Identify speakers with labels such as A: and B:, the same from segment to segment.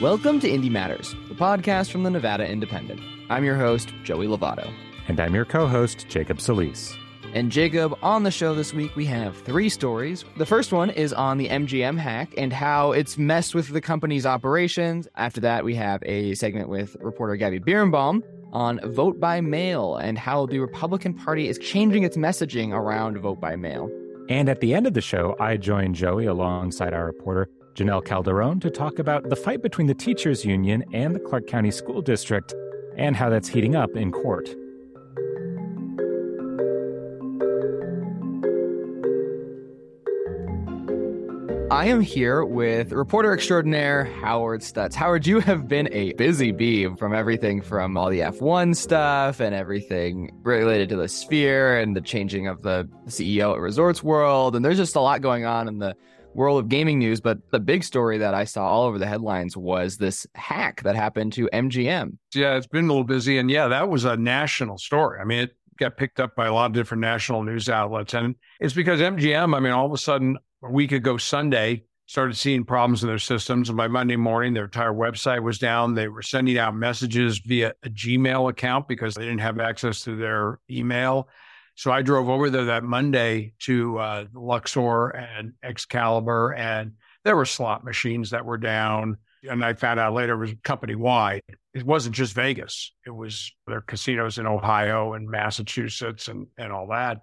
A: Welcome to Indy Matters, the podcast from the Nevada Independent. I'm your host, Joey Lovato.
B: And I'm your co host, Jacob Solis.
A: And Jacob, on the show this week, we have three stories. The first one is on the MGM hack and how it's messed with the company's operations. After that, we have a segment with reporter Gabby Birenbaum on vote by mail and how the Republican Party is changing its messaging around vote by mail.
B: And at the end of the show, I join Joey alongside our reporter Jannelle Calderón to talk about the fight between the teachers union and the Clark County School District and how that's heating up in court.
A: I am here with reporter extraordinaire Howard Stutz. Howard, you have been a busy bee from everything from all the F1 stuff and everything related to the sphere and the changing of the CEO at Resorts World. And there's just a lot going on in the world of gaming news. But the big story that I saw all over the headlines was this hack that happened to MGM.
C: Yeah, it's been a little busy. And yeah, that was a national story. I mean, it got picked up by a lot of different national news outlets. And it's because MGM, I mean, all of a sudden, a week ago Sunday, started seeing problems in their systems. And by Monday morning, their entire website was down. They were sending out messages via a Gmail account because they didn't have access to their email. So I drove over there that Monday to uh, Luxor and Excalibur, and there were slot machines that were down. And I found out later it was company wide. It wasn't just Vegas, it was their casinos in Ohio and Massachusetts and, and all that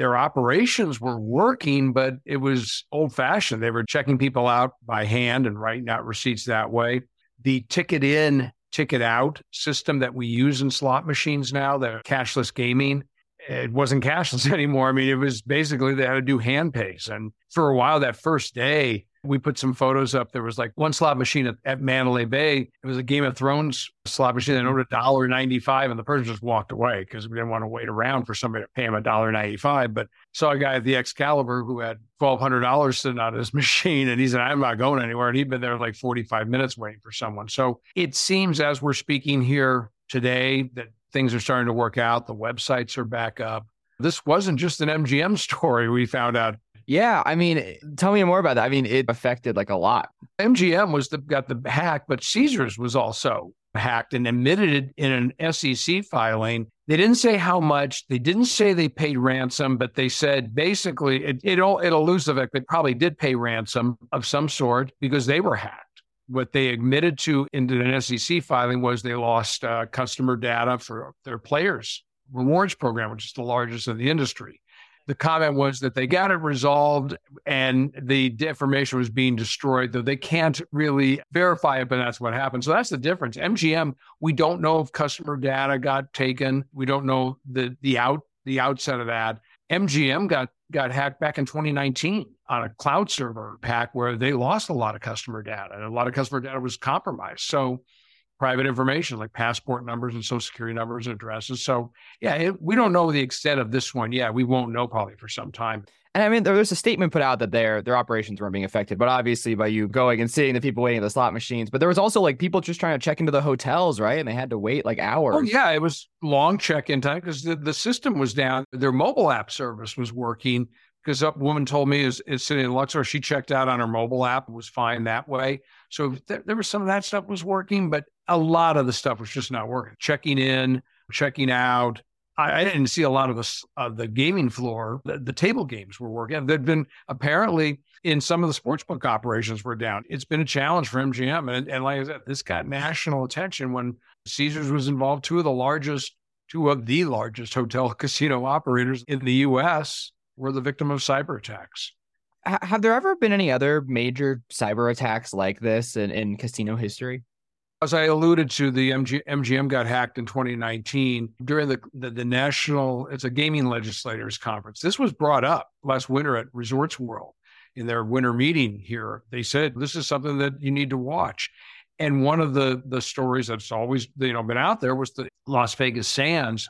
C: their operations were working, but it was old fashioned. They were checking people out by hand and writing out receipts that way. The ticket in, ticket out system that we use in slot machines now, the cashless gaming, it wasn't cashless anymore. I mean, it was basically they had to do hand pays. And for a while, that first day, we put some photos up. There was like one slot machine at, at Mandalay Bay. It was a Game of Thrones slot machine. They mm-hmm. ordered a dollar ninety five, and the person just walked away because we didn't want to wait around for somebody to pay him a dollar ninety five. But saw a guy at the Excalibur who had twelve hundred dollars sitting on his machine, and he said, "I'm not going anywhere." And he'd been there like forty five minutes waiting for someone. So it seems as we're speaking here today that things are starting to work out. The websites are back up. This wasn't just an MGM story. We found out
A: yeah, I mean, tell me more about that. I mean, it affected like a lot.
C: MGM was the, got the hack, but Caesars was also hacked and admitted it in an SEC filing. They didn't say how much. They didn't say they paid ransom, but they said basically it, it all it elusive. They probably did pay ransom of some sort because they were hacked. What they admitted to into an SEC filing was they lost uh, customer data for their players rewards program, which is the largest in the industry the comment was that they got it resolved and the information was being destroyed, though they can't really verify it, but that's what happened. So that's the difference. MGM, we don't know if customer data got taken. We don't know the the out the outset of that. MGM got got hacked back in 2019 on a cloud server pack where they lost a lot of customer data and a lot of customer data was compromised. So private information like passport numbers and social security numbers and addresses. So, yeah, it, we don't know the extent of this one. Yeah, we won't know probably for some time.
A: And I mean, there was a statement put out that their their operations weren't being affected, but obviously by you going and seeing the people waiting at the slot machines. But there was also like people just trying to check into the hotels, right? And they had to wait like oh, hours.
C: Oh yeah, it was long check-in time because the, the system was down. Their mobile app service was working because a woman told me is, is sitting in Luxor. She checked out on her mobile app, It was fine that way. So th- there was some of that stuff was working, but a lot of the stuff was just not working. Checking in, checking out. I, I didn't see a lot of the uh, the gaming floor. The, the table games were working. There'd been apparently in some of the sportsbook operations were down. It's been a challenge for MGM, and, and like I said, this got national attention when Caesars was involved. Two of the largest, two of the largest hotel casino operators in the U.S. were the victim of cyber attacks.
A: Have there ever been any other major cyber attacks like this in, in casino history?
C: As I alluded to, the MG, MGM got hacked in 2019 during the, the, the national, it's a gaming legislators conference. This was brought up last winter at Resorts World in their winter meeting here. They said this is something that you need to watch. And one of the the stories that's always you know been out there was the Las Vegas Sands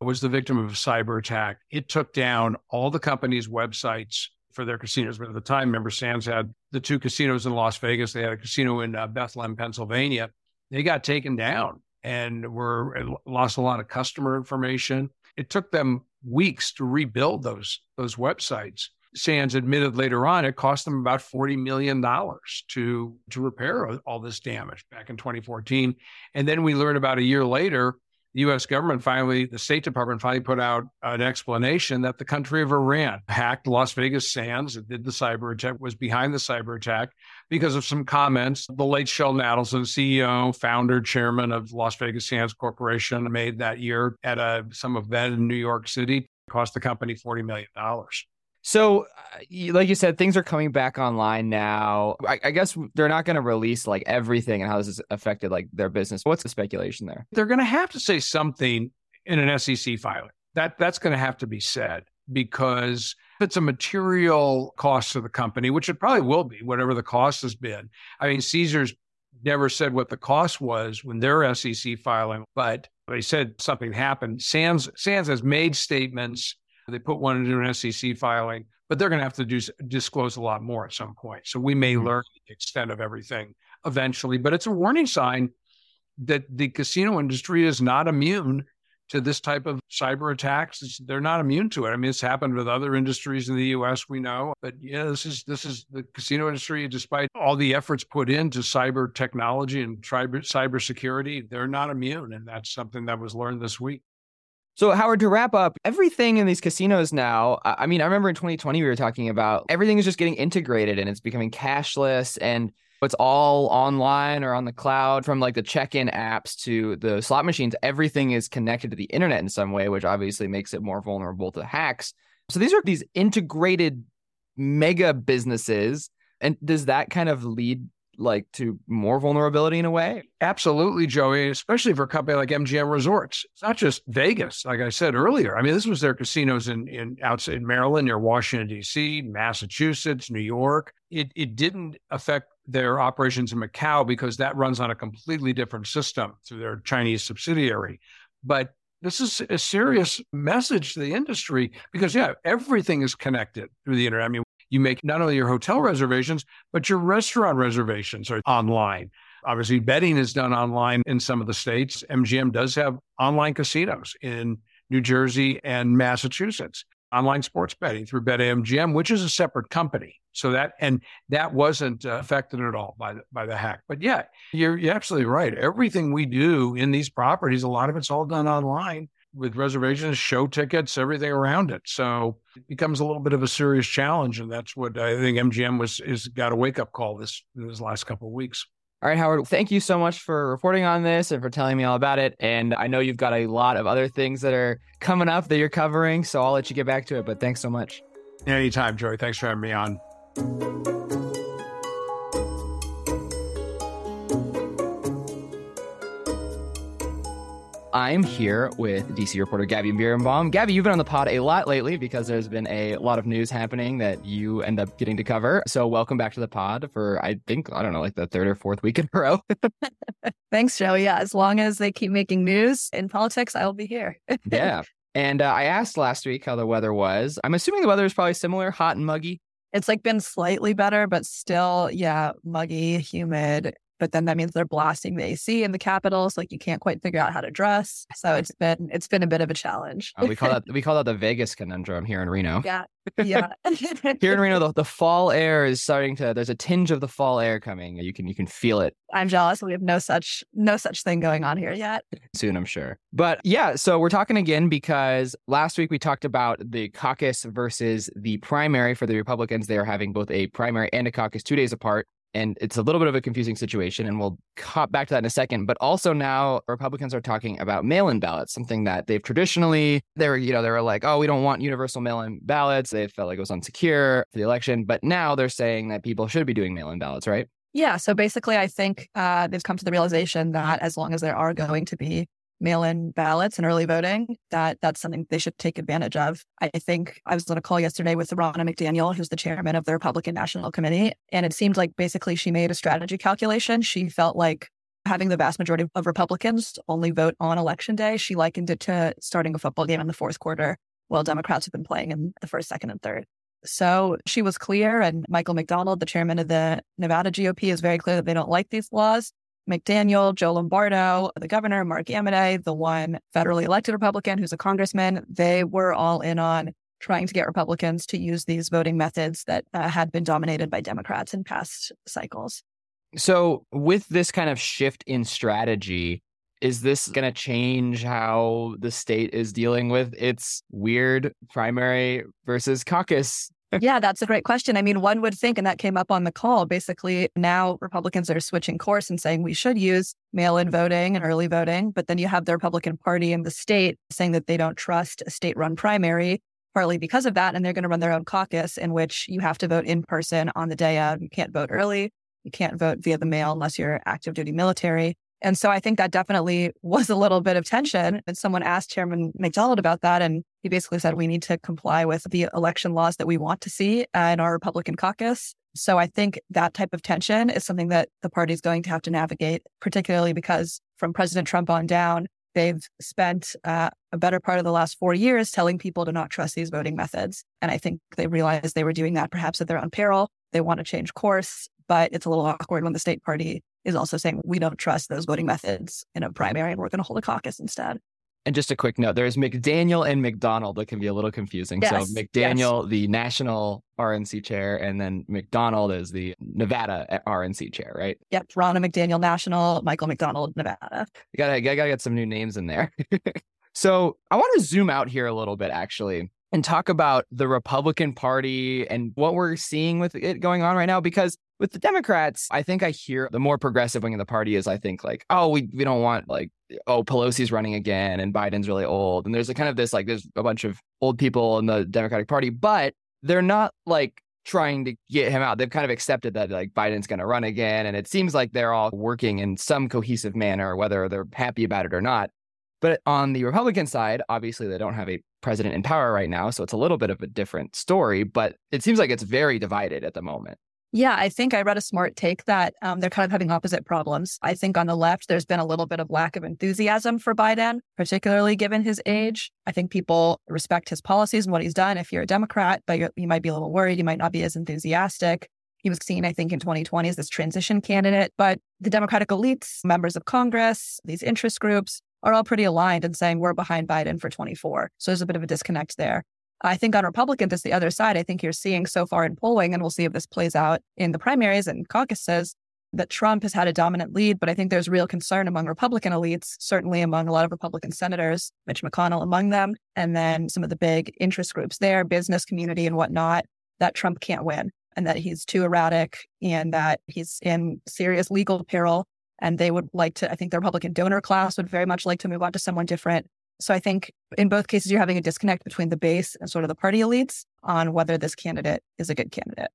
C: was the victim of a cyber attack. It took down all the company's websites for their casinos. But at the time, remember, Sands had the two casinos in Las Vegas. They had a casino in uh, Bethlehem, Pennsylvania. They got taken down and were lost a lot of customer information. It took them weeks to rebuild those those websites. Sands admitted later on it cost them about $40 million to, to repair all this damage back in 2014. And then we learned about a year later, the US government finally, the State Department finally put out an explanation that the country of Iran hacked Las Vegas Sands, it did the cyber attack, was behind the cyber attack because of some comments the late Sheldon Adelson, CEO, founder, chairman of Las Vegas Sands Corporation, made that year at a, some event in New York City, cost the company $40 million.
A: So, uh, like you said, things are coming back online now. I, I guess they're not going to release like everything and how this has affected like their business. What's the speculation there?
C: They're going to have to say something in an SEC filing. That that's going to have to be said because if it's a material cost to the company, which it probably will be, whatever the cost has been. I mean, Caesars never said what the cost was when their SEC filing, but they said something happened. Sands Sands has made statements they put one into an SEC filing, but they're going to have to do, disclose a lot more at some point. So we may mm-hmm. learn the extent of everything eventually, but it's a warning sign that the casino industry is not immune to this type of cyber attacks. It's, they're not immune to it. I mean, it's happened with other industries in the U.S. We know, but yeah, this is this is the casino industry. Despite all the efforts put into cyber technology and cyber cyber security, they're not immune, and that's something that was learned this week.
A: So, Howard, to wrap up, everything in these casinos now, I mean, I remember in 2020, we were talking about everything is just getting integrated and it's becoming cashless and it's all online or on the cloud from like the check in apps to the slot machines. Everything is connected to the internet in some way, which obviously makes it more vulnerable to hacks. So, these are these integrated mega businesses. And does that kind of lead like to more vulnerability in a way?
C: Absolutely, Joey, especially for a company like MGM Resorts. It's not just Vegas, like I said earlier. I mean, this was their casinos in, in outside Maryland, near Washington, D.C., Massachusetts, New York. It, it didn't affect their operations in Macau because that runs on a completely different system through their Chinese subsidiary. But this is a serious message to the industry because, yeah, everything is connected through the internet. I mean, you make not only your hotel reservations, but your restaurant reservations are online. Obviously, betting is done online in some of the states. MGM does have online casinos in New Jersey and Massachusetts, online sports betting through BetMGM, which is a separate company. So that and that wasn't uh, affected at all by the, by the hack. But yeah, you're, you're absolutely right. Everything we do in these properties, a lot of it's all done online with reservations, show tickets, everything around it. So it becomes a little bit of a serious challenge, and that's what I think MGM was is got a wake up call this this last couple of weeks.
A: All right, Howard, thank you so much for reporting on this and for telling me all about it. And I know you've got a lot of other things that are coming up that you're covering, so I'll let you get back to it. But thanks so much.
C: Anytime, Joey. Thanks for having me on.
A: I'm here with DC reporter Gabby Birenbaum. Gabby, you've been on the pod a lot lately because there's been a lot of news happening that you end up getting to cover. So welcome back to the pod for, I think, I don't know, like the third or fourth week in a row.
D: Thanks, Joe. Yeah, as long as they keep making news in politics, I'll be here.
A: yeah. And uh, I asked last week how the weather was. I'm assuming the weather is probably similar, hot and muggy.
D: It's like been slightly better, but still, yeah, muggy, humid but then that means they're blasting the AC in the capitals. Like you can't quite figure out how to dress. So it's been it's been a bit of a challenge.
A: uh, we call that we call that the Vegas conundrum here in Reno.
D: Yeah, yeah.
A: here in Reno, the, the fall air is starting to. There's a tinge of the fall air coming. You can you can feel it.
D: I'm jealous. We have no such no such thing going on here yet.
A: Soon, I'm sure. But yeah, so we're talking again because last week we talked about the caucus versus the primary for the Republicans. They are having both a primary and a caucus two days apart and it's a little bit of a confusing situation and we'll hop back to that in a second but also now republicans are talking about mail-in ballots something that they've traditionally they were you know they were like oh we don't want universal mail-in ballots. They felt like it was unsecure for the election but now they're saying that people should be doing mail-in ballots right?
D: Yeah so basically i think uh, they've come to the realization that as long as there are going to be mail-in ballots and early voting, that that's something they should take advantage of. I think I was on a call yesterday with Ronna McDaniel, who's the chairman of the Republican National Committee, and it seemed like basically she made a strategy calculation. She felt like having the vast majority of Republicans only vote on election day, she likened it to starting a football game in the fourth quarter while Democrats have been playing in the first, second, and third. So she was clear, and Michael McDonald, the chairman of the Nevada GOP, is very clear that they don't like these laws. McDaniel, Joe Lombardo, the governor, Mark Amodei, the one federally elected Republican who's a congressman, they were all in on trying to get Republicans to use these voting methods that uh, had been dominated by Democrats in past cycles.
A: So, with this kind of shift in strategy, is this going to change how the state is dealing with its weird primary versus caucus
D: yeah, that's a great question. I mean, one would think, and that came up on the call, basically now Republicans are switching course and saying we should use mail in voting and early voting. But then you have the Republican Party in the state saying that they don't trust a state run primary, partly because of that. And they're going to run their own caucus in which you have to vote in person on the day of. You can't vote early. You can't vote via the mail unless you're active duty military. And so I think that definitely was a little bit of tension. And someone asked Chairman McDonald about that. And he basically said we need to comply with the election laws that we want to see in our Republican caucus. So I think that type of tension is something that the party is going to have to navigate, particularly because from President Trump on down, they've spent uh, a better part of the last four years telling people to not trust these voting methods. And I think they realized they were doing that perhaps at their own peril. They want to change course, but it's a little awkward when the state party is also saying we don't trust those voting methods in a primary and we're going to hold a caucus instead.
A: And just a quick note, there's McDaniel and McDonald that can be a little confusing.
D: Yes,
A: so McDaniel,
D: yes.
A: the national RNC chair, and then McDonald is the Nevada eh, RNC chair, right?
D: Yep. Ronna McDaniel National, Michael McDonald, Nevada.
A: You gotta, you gotta get some new names in there. so I want to zoom out here a little bit, actually, and talk about the Republican Party and what we're seeing with it going on right now, because with the Democrats, I think I hear the more progressive wing of the party is I think like, oh, we, we don't want like, oh, Pelosi's running again and Biden's really old. And there's a kind of this like, there's a bunch of old people in the Democratic Party, but they're not like trying to get him out. They've kind of accepted that like Biden's going to run again. And it seems like they're all working in some cohesive manner, whether they're happy about it or not. But on the Republican side, obviously they don't have a president in power right now. So it's a little bit of a different story, but it seems like it's very divided at the moment.
D: Yeah, I think I read a smart take that um, they're kind of having opposite problems. I think on the left, there's been a little bit of lack of enthusiasm for Biden, particularly given his age. I think people respect his policies and what he's done if you're a Democrat, but you might be a little worried. You might not be as enthusiastic. He was seen, I think, in 2020 as this transition candidate, but the Democratic elites, members of Congress, these interest groups are all pretty aligned in saying we're behind Biden for 24. So there's a bit of a disconnect there. I think on Republicans, it's the other side. I think you're seeing so far in polling, and we'll see if this plays out in the primaries and caucuses, that Trump has had a dominant lead. But I think there's real concern among Republican elites, certainly among a lot of Republican senators, Mitch McConnell among them, and then some of the big interest groups there, business community and whatnot, that Trump can't win and that he's too erratic and that he's in serious legal peril. And they would like to, I think the Republican donor class would very much like to move on to someone different. So I think in both cases, you're having a disconnect between the base and sort of the party elites on whether this candidate is a good candidate.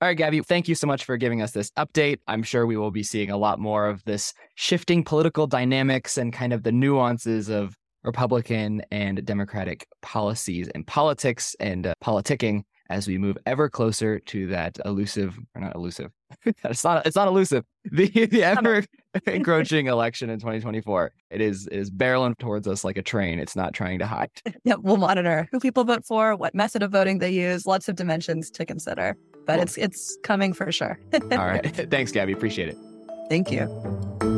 A: All right, Gabby, thank you so much for giving us this update. I'm sure we will be seeing a lot more of this shifting political dynamics and kind of the nuances of Republican and Democratic policies and politics and uh, politicking as we move ever closer to that elusive or not elusive it's not it's not elusive the the ever encroaching election in 2024 it is is barreling towards us like a train. It's not trying to hide.
D: Yeah we'll monitor who people vote for what method of voting they use lots of dimensions to consider but cool. it's it's coming for sure.
A: All right. Thanks gabby. Appreciate it.
D: Thank you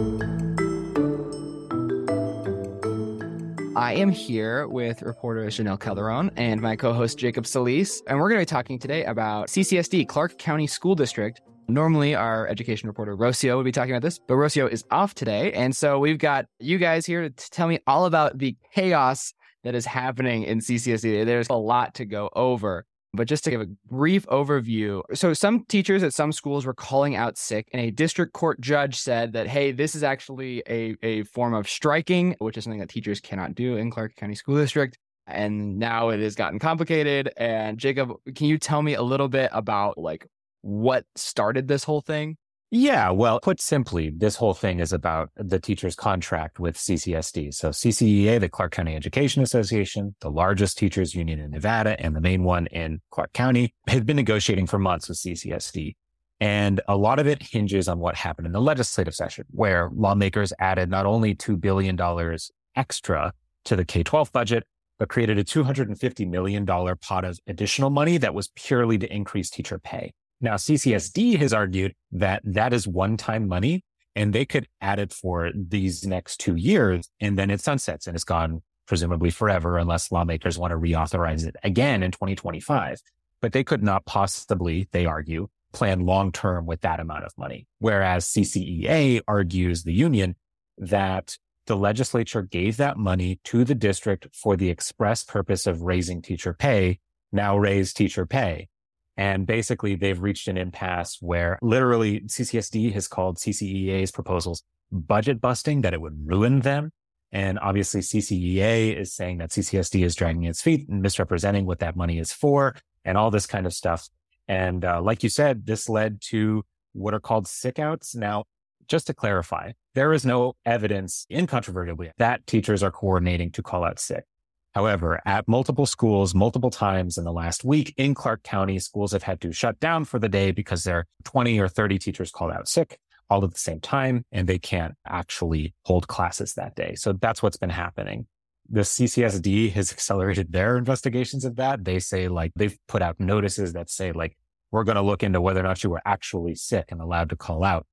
A: I am here with reporter Jannelle Calderón and my co host Jacob Solis, and we're going to be talking today about CCSD, Clark County School District. Normally, our education reporter Rocio would be talking about this, but Rocio is off today. And so we've got you guys here to tell me all about the chaos that is happening in CCSD. There's a lot to go over. But just to give a brief overview, so some teachers at some schools were calling out sick, and a district court judge said that, hey, this is actually a, a form of striking, which is something that teachers cannot do in Clark County School District. And now it has gotten complicated. And Jacob, can you tell me a little bit about like what started this whole thing?
B: Yeah, well, put simply, this whole thing is about the teacher's contract with CCSD. So CCEA, the Clark County Education Association, the largest teachers union in Nevada and the main one in Clark County, had been negotiating for months with CCSD. And a lot of it hinges on what happened in the legislative session, where lawmakers added not only $2 billion extra to the K 12 budget, but created a $250 million pot of additional money that was purely to increase teacher pay. Now, CCSD has argued that that is one time money and they could add it for these next two years and then it sunsets and it's gone presumably forever unless lawmakers want to reauthorize it again in 2025. But they could not possibly, they argue, plan long term with that amount of money. Whereas CCEA argues the union that the legislature gave that money to the district for the express purpose of raising teacher pay, now raise teacher pay. And basically they've reached an impasse where literally CCSD has called CCEA's proposals budget busting, that it would ruin them. And obviously CCEA is saying that CCSD is dragging its feet and misrepresenting what that money is for and all this kind of stuff. And uh, like you said, this led to what are called sick outs. Now, just to clarify, there is no evidence incontrovertibly that teachers are coordinating to call out sick. However, at multiple schools, multiple times in the last week in Clark County, schools have had to shut down for the day because there are 20 or 30 teachers called out sick all at the same time and they can't actually hold classes that day. So that's what's been happening. The CCSD has accelerated their investigations of that. They say like they've put out notices that say like, we're going to look into whether or not you were actually sick and allowed to call out.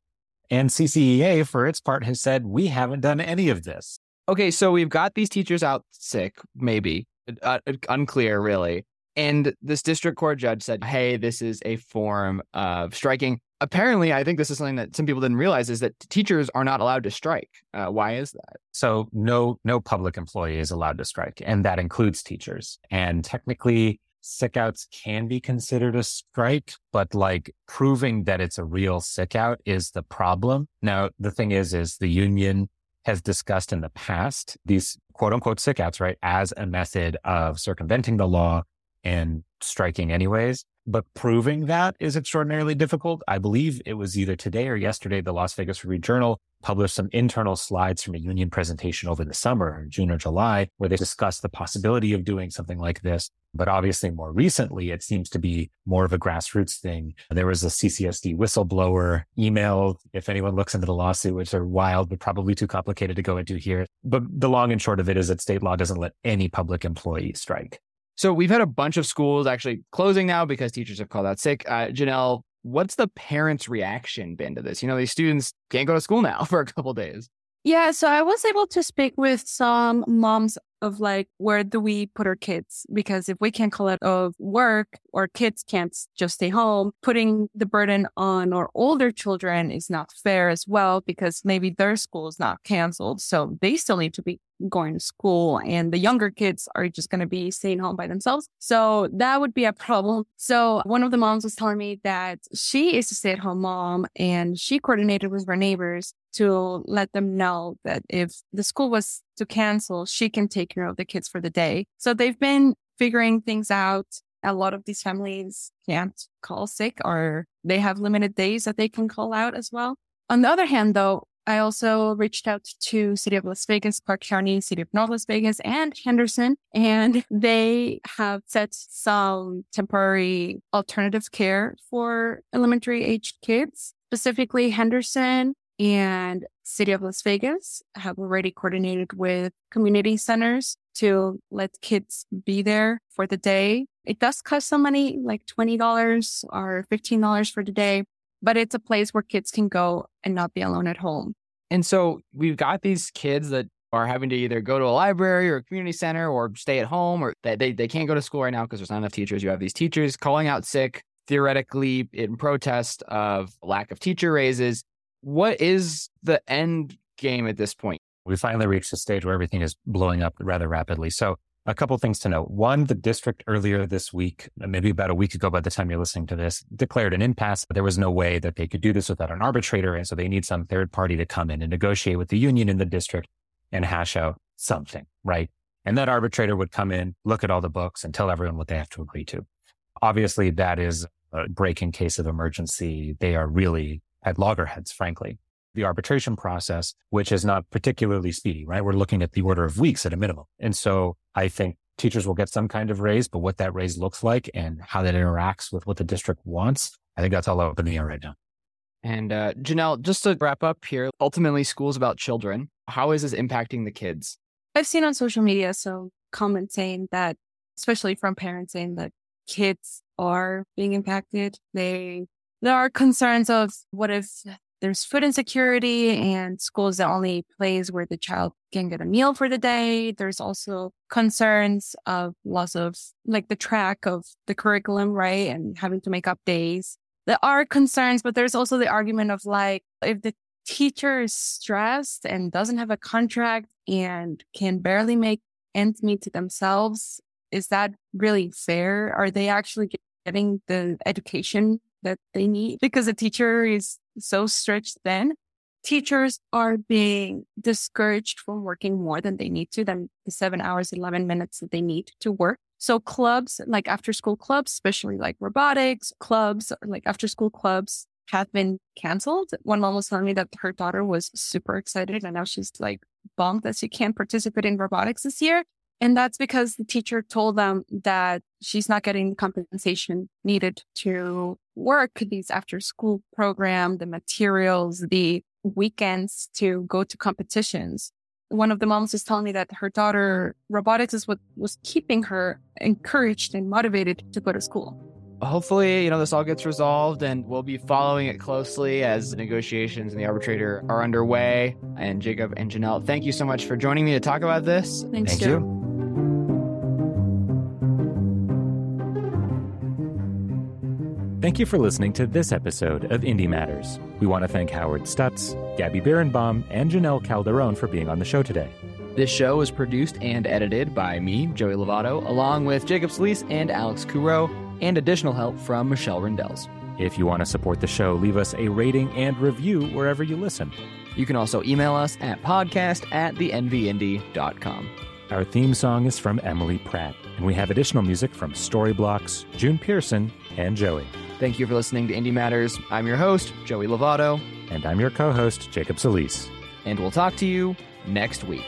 B: And CCEA, for its part, has said, we haven't done any of this.
A: Okay, so we've got these teachers out sick, maybe, uh, uh unclear really. And this district court judge said, hey, this is a form of striking. Apparently, I think this is something that some people didn't realize is that teachers are not allowed to strike. Uh, why is that?
B: So no, no public employee is allowed to strike, and that includes teachers. And technically, sick outs can be considered a strike, but like proving that it's a real sick out is the problem. Now, the thing is, is the union has discussed in the past these quote unquote sick outs, right, as a method of circumventing the law and striking anyways. But proving that is extraordinarily difficult. I believe it was either today or yesterday, the Las Vegas Review Journal published some internal slides from a union presentation over the summer, June or July, where they discussed the possibility of doing something like this. But obviously, more recently, it seems to be more of a grassroots thing. There was a CCSD whistleblower email. If anyone looks into the lawsuit, which are wild, but probably too complicated to go into here. But the long and short of it is that state law doesn't let any public employee strike.
A: So we've had a bunch of schools actually closing now because teachers have called out sick. Uh, Jannelle, what's the parents' reaction been to this? You know, these students can't go to school now for a couple days.
E: Yeah, so I was able to speak with some moms of like, where do we put our kids? Because if we can't call it of work or kids can't just stay home, putting the burden on our older children is not fair as well because maybe their school is not canceled. So they still need to be going to school and the younger kids are just going to be staying home by themselves. So that would be a problem. So one of the moms was telling me that she is a stay at home mom and she coordinated with her neighbors to let them know that if the school was to cancel, she can take care of the kids for the day. So they've been figuring things out. A lot of these families can't call sick or they have limited days that they can call out as well. On the other hand, though, I also reached out to City of Las Vegas, Clark County, City of North Las Vegas, and Henderson, and they have set some temporary alternative care for elementary aged kids. Specifically, Henderson and City of Las Vegas have already coordinated with community centers to let kids be there for the day. It does cost some money, like $20 or $15 for the day, but it's a place where kids can go and not be alone at home.
A: And so we've got these kids that are having to either go to a library or a community center or stay at home or they, they, they can't go to school right now because there's not enough teachers. You have these teachers calling out sick, theoretically in protest of lack of teacher raises. What is the end game at this point?
B: We finally reached a stage where everything is blowing up rather rapidly. So a couple things to note. One, the district earlier this week, maybe about a week ago by the time you're listening to this, declared an impasse. There was no way that they could do this without an arbitrator. And so they need some third party to come in and negotiate with the union in the district and hash out something, right? And that arbitrator would come in, look at all the books and tell everyone what they have to agree to. Obviously, that is a break in case of emergency. They are really at loggerheads, frankly. The arbitration process, which is not particularly speedy, right? We're looking at the order of weeks at a minimum. And so I think teachers will get some kind of raise, but what that raise looks like and how that interacts with what the district wants, I think that's all up in the air right now.
A: And uh, Jannelle, just to wrap up here, ultimately, school's about children. How is this impacting the kids?
E: I've seen on social media some comments saying that, especially from parents saying that kids are being impacted. They there are concerns of what if there's food insecurity and school is the only place where the child can get a meal for the day. There's also concerns of loss of like the track of the curriculum, right? And having to make up days. There are concerns, but there's also the argument of like, if the teacher is stressed and doesn't have a contract and can barely make ends meet to themselves, is that really fair? Are they actually getting the education that they need? Because the teacher is so stretched thin. Teachers are being discouraged from working more than they need to, than the seven hours, 11 minutes that they need to work. So clubs, like after school clubs, especially like robotics clubs, like after school clubs have been canceled. One mom was telling me that her daughter was super excited and now she's like bummed that she can't participate in robotics this year. And that's because the teacher told them that she's not getting the compensation needed to work these after school program, the materials, the weekends to go to competitions. One of the moms was telling me that her daughter robotics is what was keeping her encouraged and motivated to go to school
A: hopefully, you know, this all gets resolved and we'll be following it closely as negotiations and the arbitrator are underway. And Jacob and Jannelle, thank you so much for joining me to talk about this.
E: Thanks,
B: Thank
E: Joe.
B: you. Thank you for listening to this episode of Indy Matters. We want to thank Howard Stutz, Gabby Birenbaum, and Jannelle Calderón for being on the show today.
A: This show is produced and edited by me, Joey Lovato, along with Jacob Solis and Alex Kuro, and additional help from Michelle Rindels.
B: If you want to support the show, leave us a rating and review wherever you listen.
A: You can also email us at podcast at thenvindy.com.
B: Our theme song is from Emily Pratt, and we have additional music from Storyblocks, June Pearson, and Joey.
A: Thank you for listening to Indy Matters. I'm your host, Joey Lovato,
B: And I'm your co host, Jacob Solis.
A: and we'll talk to you next week.